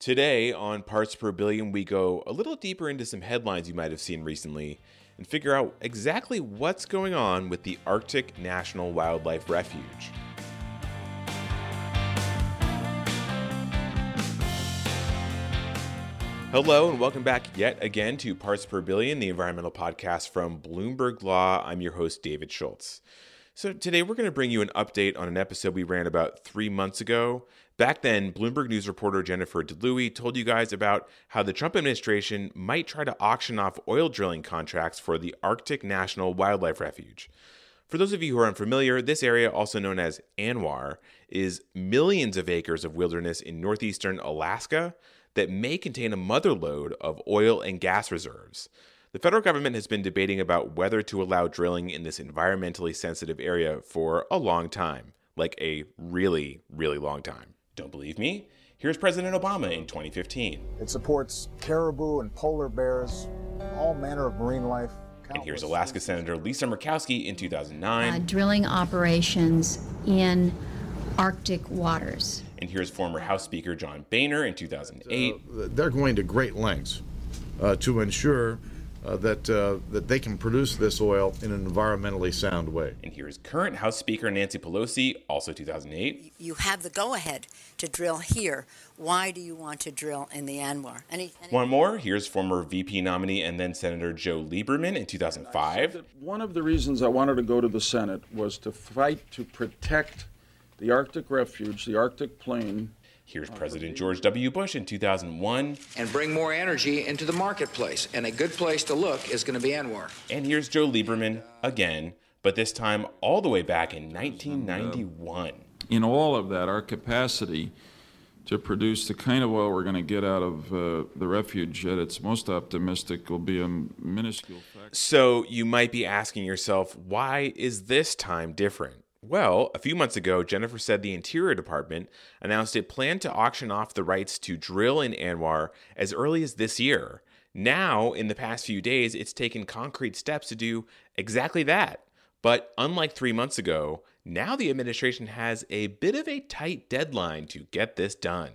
Today on Parts Per Billion, we go a little deeper into some headlines you might have seen recently and figure out exactly what's going on with the Arctic National Wildlife Refuge. Hello, and welcome back yet again to Parts Per Billion, the environmental podcast from Bloomberg Law. I'm your host, David Schultz. So, today we're going to bring you an update on an episode we ran about three months ago. Back then, Bloomberg News reporter Jennifer Dlouhy told you guys about how the Trump administration might try to auction off oil drilling contracts for the Arctic National Wildlife Refuge. For those of you who are unfamiliar, this area, also known as ANWR, is millions of acres of wilderness in northeastern Alaska that may contain a mother lode of oil and gas reserves. The federal government has been debating about whether to allow drilling in this environmentally sensitive area for a long time, like a really, really long time. Don't believe me? Here's President Obama in 2015. It supports caribou and polar bears, all manner of marine life. And here's Alaska Senator Lisa Murkowski in 2009. Uh, drilling operations in Arctic waters. And here's former House Speaker John Boehner in 2008. Uh, they're going to great lengths uh, to ensure uh, that uh, that they can produce this oil in an environmentally sound way. And here's current House Speaker Nancy Pelosi, also 2008. You have the go-ahead to drill here. Why do you want to drill in the ANWR? Any, any- One more. Here's former VP nominee and then Senator Joe Lieberman in 2005. One of the reasons I wanted to go to the Senate was to fight to protect the Arctic Refuge, the Arctic Plain. Here's President George W. Bush in 2001. And bring more energy into the marketplace. And a good place to look is going to be ANWR. And here's Joe Lieberman again, but this time all the way back in 1991. In all of that, our capacity to produce the kind of oil we're going to get out of uh, the refuge at its most optimistic will be a minuscule factor. So you might be asking yourself, why is this time different? Well, a few months ago, Jennifer said the Interior Department announced it planned to auction off the rights to drill in ANWR as early as this year. Now, in the past few days, it's taken concrete steps to do exactly that. But unlike three months ago, now the administration has a bit of a tight deadline to get this done.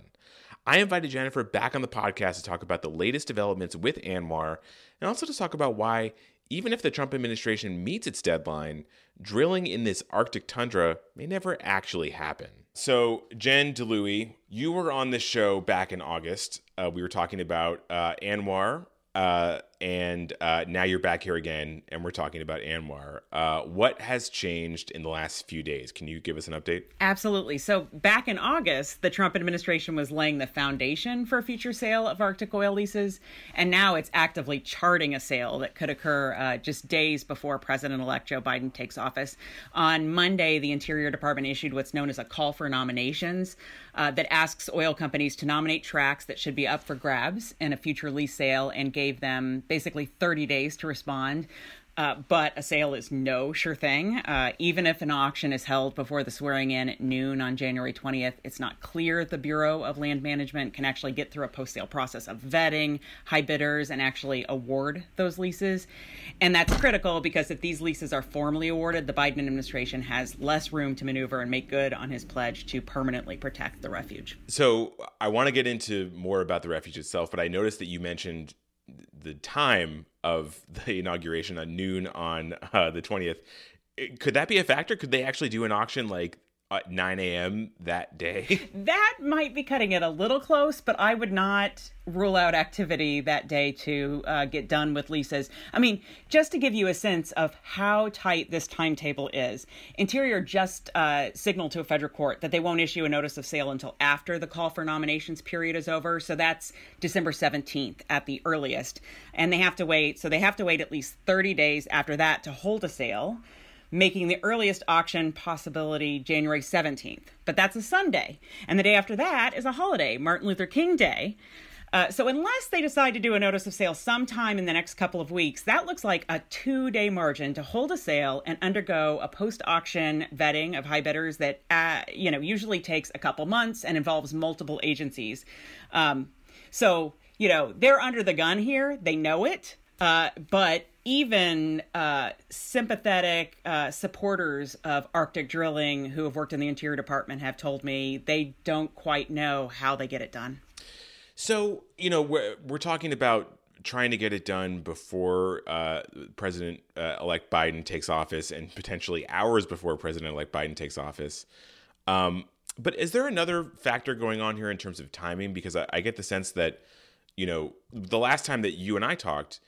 I invited Jennifer back on the podcast to talk about the latest developments with ANWR and also to talk about why even if the Trump administration meets its deadline, drilling in this Arctic tundra may never actually happen. So, Jen Dlouhy, you were on this show back in August. Uh, we were talking about uh, ANWR, uh, and uh, now you're back here again, and we're talking about ANWR. Uh, what has changed in the last few days? Can you give us an update? Absolutely. So, back in August, the Trump administration was laying the foundation for a future sale of Arctic oil leases, and now it's actively charting a sale that could occur uh, just days before President elect Joe Biden takes office. On Monday, the Interior Department issued what's known as a call for nominations uh, that asks oil companies to nominate tracts that should be up for grabs in a future lease sale and gave them basically 30 days to respond. Uh, but a sale is no sure thing. Uh, even if an auction is held before the swearing in at noon on January 20th, it's not clear the Bureau of Land Management can actually get through a post sale process of vetting high bidders and actually award those leases. And that's critical because if these leases are formally awarded, the Biden administration has less room to maneuver and make good on his pledge to permanently protect the refuge. So I want to get into more about the refuge itself, but I noticed that you mentioned the time of the inauguration at noon on uh, the 20th. Could that be a factor? Could they actually do an auction like at 9 a.m. that day. that might be cutting it a little close, but I would not rule out activity that day to uh, get done with leases. I mean, just to give you a sense of how tight this timetable is, Interior just uh, signaled to a federal court that they won't issue a notice of sale until after the call for nominations period is over. So that's December 17th at the earliest. And they have to wait, so they have to wait at least 30 days after that to hold a sale making the earliest auction possibility January 17th. But that's a Sunday. And the day after that is a holiday, Martin Luther King Day. Uh, so, unless they decide to do a notice of sale sometime in the next couple of weeks, that looks like a two day margin to hold a sale and undergo a post auction vetting of high bidders that, uh, you know, usually takes a couple months and involves multiple agencies. Um, so, you know, they're under the gun here. They know it. Uh, but even uh, sympathetic uh, supporters of Arctic drilling who have worked in the Interior Department have told me they don't quite know how they get it done. So, you know, we're, we're talking about trying to get it done before uh, President uh, elect Biden takes office and potentially hours before President elect Biden takes office. Um, but is there another factor going on here in terms of timing? Because I, I get the sense that, you know, the last time that you and I talked,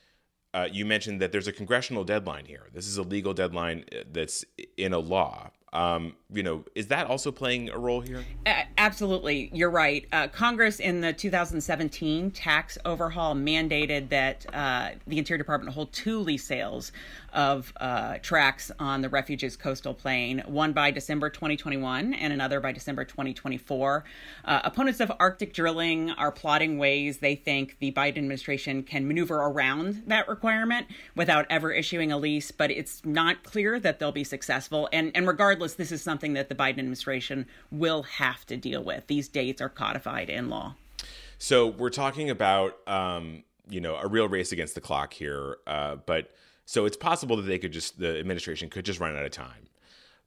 uh, you mentioned that there's a congressional deadline here. This is a legal deadline uh, that's in a law. Um, you know, is that also playing a role here? Uh, absolutely, you're right. Uh, Congress in the 2017 tax overhaul mandated that uh, the Interior Department hold two lease sales of uh, tracts on the refuge's coastal plain, one by December 2021 and another by December 2024. Uh, opponents of Arctic drilling are plotting ways they think the Biden administration can maneuver around that requirement without ever issuing a lease, but it's not clear that they'll be successful. And, and regardless, regardless, this is something that the Biden administration will have to deal with. These dates are codified in law. So we're talking about, um, you know, a real race against the clock here. Uh, but so it's possible that they could just, the administration could just run out of time.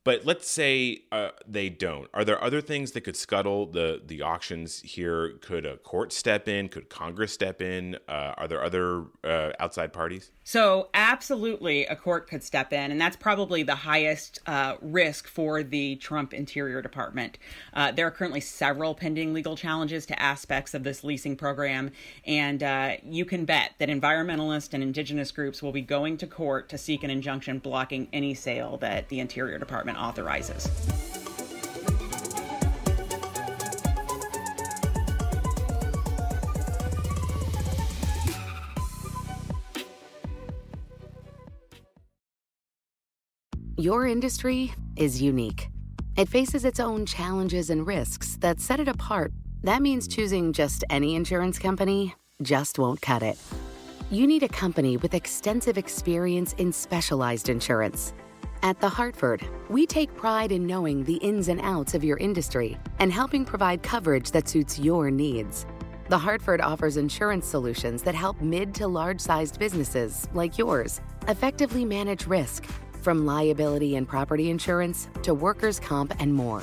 But let's say uh, they don't. Are there other things that could scuttle the the auctions here? Could a court step in? Could Congress step in? Uh, are there other uh, outside parties? So, absolutely, a court could step in, and that's probably the highest uh, risk for the Trump Interior Department. Uh, there are currently several pending legal challenges to aspects of this leasing program, and uh, you can bet that environmentalist and indigenous groups will be going to court to seek an injunction blocking any sale that the Interior Department authorizes. Your industry is unique. It faces its own challenges and risks that set it apart. That means choosing just any insurance company just won't cut it. You need a company with extensive experience in specialized insurance. At The Hartford, we take pride in knowing the ins and outs of your industry and helping provide coverage that suits your needs. The Hartford offers insurance solutions that help mid to large sized businesses like yours effectively manage risk from liability and property insurance to workers' comp and more.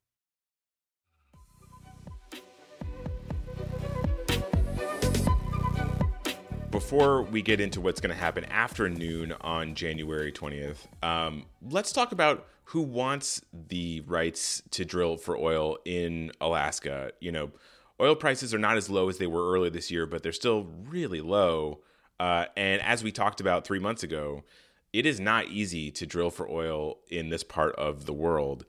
before we get into what's going to happen after noon on January 20th, um, let's talk about who wants the rights to drill for oil in Alaska. You know, oil prices are not as low as they were earlier this year, but they're still really low. Uh, and as we talked about three months ago, it is not easy to drill for oil in this part of the world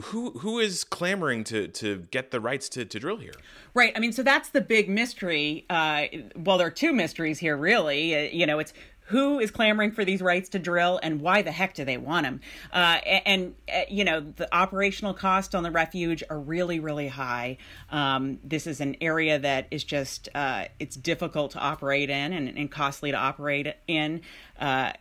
who who is clamoring to to get the rights to, to drill here? Right. I mean so that's the big mystery uh, well there are two mysteries here really. Uh, you know it's who is clamoring for these rights to drill and why the heck do they want them uh, and, and uh, you know the operational cost on the refuge are really really high. Um, this is an area that is just uh, it's difficult to operate in and, and costly to operate in. Uh,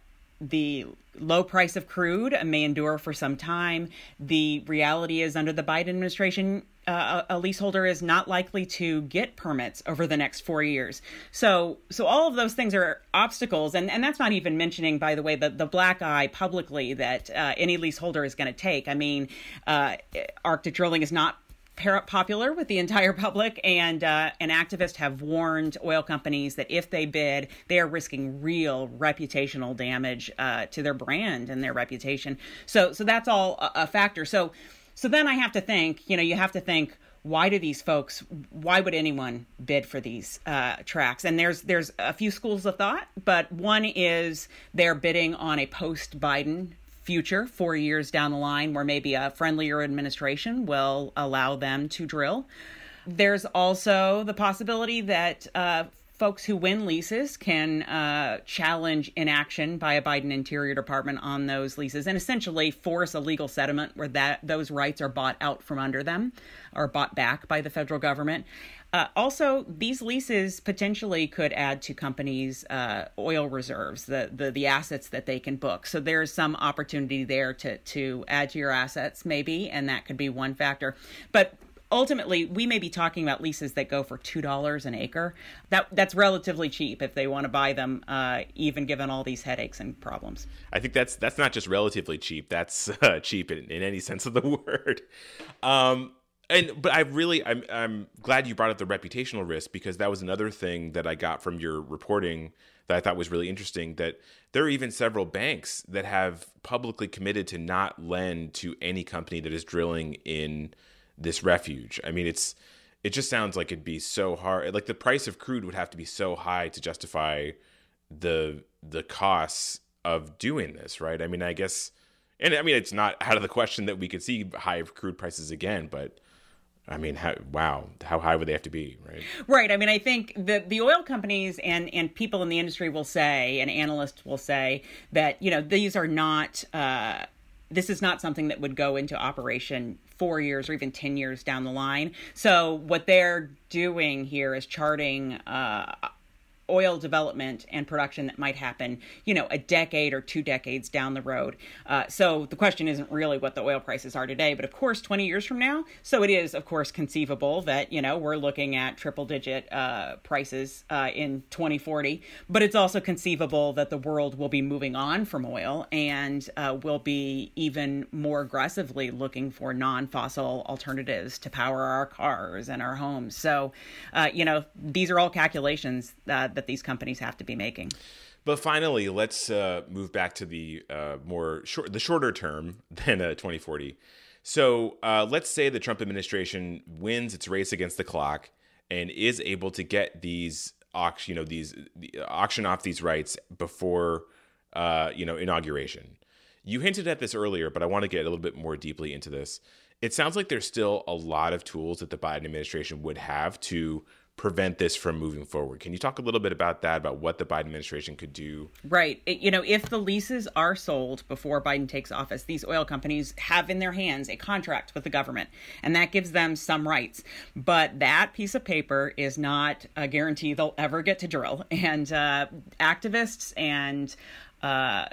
the low price of crude may endure for some time. The reality is, under the Biden administration, uh, a leaseholder is not likely to get permits over the next four years. So, so all of those things are obstacles, and, and that's not even mentioning, by the way, the, the black eye publicly that uh, any leaseholder is going to take. I mean, uh, Arctic drilling is not popular with the entire public, and uh, and activists have warned oil companies that if they bid, they are risking real reputational damage uh, to their brand and their reputation. So so that's all a, a factor. So so then I have to think. You know, you have to think why do these folks why would anyone bid for these uh, tracts and there's there's a few schools of thought but one is they're bidding on a post biden future, four years down the line, where maybe a friendlier administration will allow them to drill. There's also the possibility that uh, folks who win leases can uh, challenge inaction by a Biden Interior Department on those leases and essentially force a legal settlement where that those rights are bought out from under them or bought back by the federal government. Uh, also, these leases potentially could add to companies' uh, oil reserves, the, the the assets that they can book. So there's some opportunity there to to add to your assets, maybe, and that could be one factor. But ultimately we may be talking about leases that go for two dollars an acre. That that's relatively cheap if they want to buy them uh, even given all these headaches and problems. I think that's that's not just relatively cheap that's uh, cheap in, in, any sense of the word. Um, and but I really I'm I'm glad you brought up the reputational risk because that was another thing that I got from your reporting that I thought was really interesting that there are even several banks that have publicly committed to not lend to any company that is drilling in this refuge. I mean it's it just sounds like it'd be so hard like the price of crude would have to be so high to justify the the costs of doing this, right? I mean I guess and I mean it's not out of the question that we could see high crude prices again, but I mean, how, wow, how high would they have to be, right? Right. I mean, I think the the oil companies and and people in the industry will say, and analysts will say that you know these are not. Uh, this is not something that would go into operation four years or even 10 years down the line. So, what they're doing here is charting uh, oil development and production that might happen, you know, a decade or two decades down the road. Uh, so the question isn't really what the oil prices are today, but of course, 20 years from now. So it is, of course, conceivable that, you know, we're looking at triple digit uh, prices uh, in 2040. But it's also conceivable that the world will be moving on from oil and uh, will be even more aggressively looking for non fossil alternatives to power our cars and our homes. So, uh, you know, these are all calculations uh, that these companies have to be making. But finally, let's uh, move back to the uh, more short, the shorter term than uh, 2040. So uh, let's say the Trump administration wins its race against the clock and is able to get these auction, you know, these auction off these rights before, uh, you know, inauguration. You hinted at this earlier, but I want to get a little bit more deeply into this. It sounds like there's still a lot of tools that the Biden administration would have to prevent this from moving forward. Can you talk a little bit about that, about what the Biden administration could do? Right. It, you know, if the leases are sold before Biden takes office, these oil companies have in their hands a contract with the government, and that gives them some rights. But that piece of paper is not a guarantee they'll ever get to drill. And uh, activists and uh,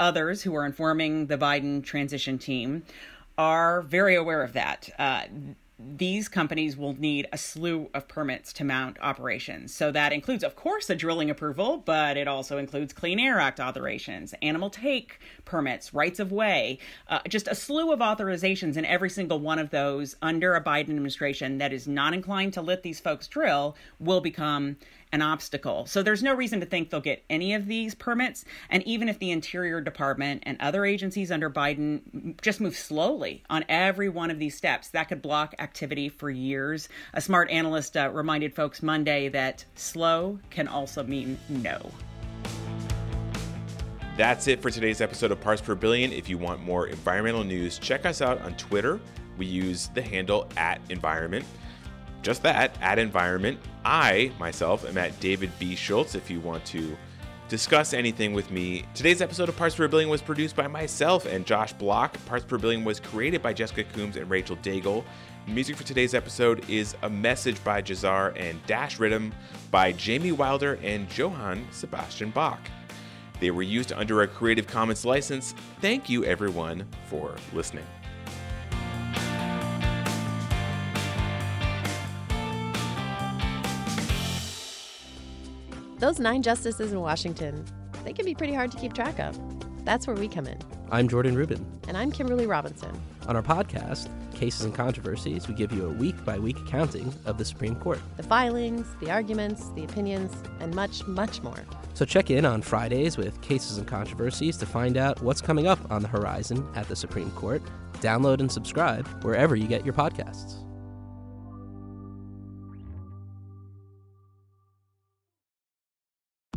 others who are informing the Biden transition team are very aware of that. Uh, these companies will need a slew of permits to mount operations. So that includes, of course, a drilling approval, but it also includes Clean Air Act authorizations, animal take permits, rights of way, uh, just a slew of authorizations. And every single one of those under a Biden administration that is not inclined to let these folks drill will become an obstacle. So there's no reason to think they'll get any of these permits. And even if the Interior Department and other agencies under Biden just move slowly on every one of these steps, that could block activity for years. A smart analyst uh, reminded folks Monday that slow can also mean no. That's it for today's episode of Parts Per Billion. If you want more environmental news, check us out on Twitter. We use the handle at environment just that, at environment. I, myself, am at David B. Schultz if you want to discuss anything with me. Today's episode of Parts Per Billion was produced by myself and Josh Block. Parts Per Billion was created by Jessica Coombs and Rachel Daigle. Music for today's episode is A Message by Jahzzar and Dash Rhythm by Jamie Wilder and Johann Sebastian Bach. They were used under a Creative Commons license. Thank you, everyone, for listening. Those nine justices in Washington, they can be pretty hard to keep track of. That's where we come in. I'm Jordan Rubin. And I'm Kimberly Robinson. On our podcast, Cases and Controversies, we give you a week by week accounting of the Supreme Court. The filings, the arguments, the opinions, and much, much more. So check in on Fridays with Cases and Controversies to find out what's coming up on the horizon at the Supreme Court. Download and subscribe wherever you get your podcasts.